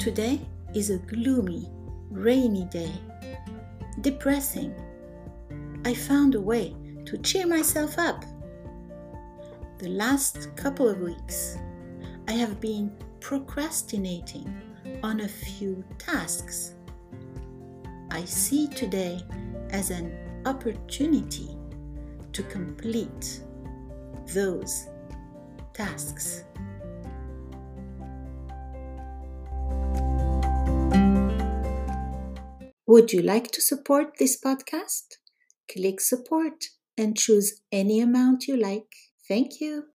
Today is a gloomy, rainy day. Depressing. I found a way to cheer myself up. The last couple of weeks, I have been procrastinating on a few tasks. I see today as an opportunity to complete those tasks. Would you like to support this podcast? Click support and choose any amount you like. Thank you.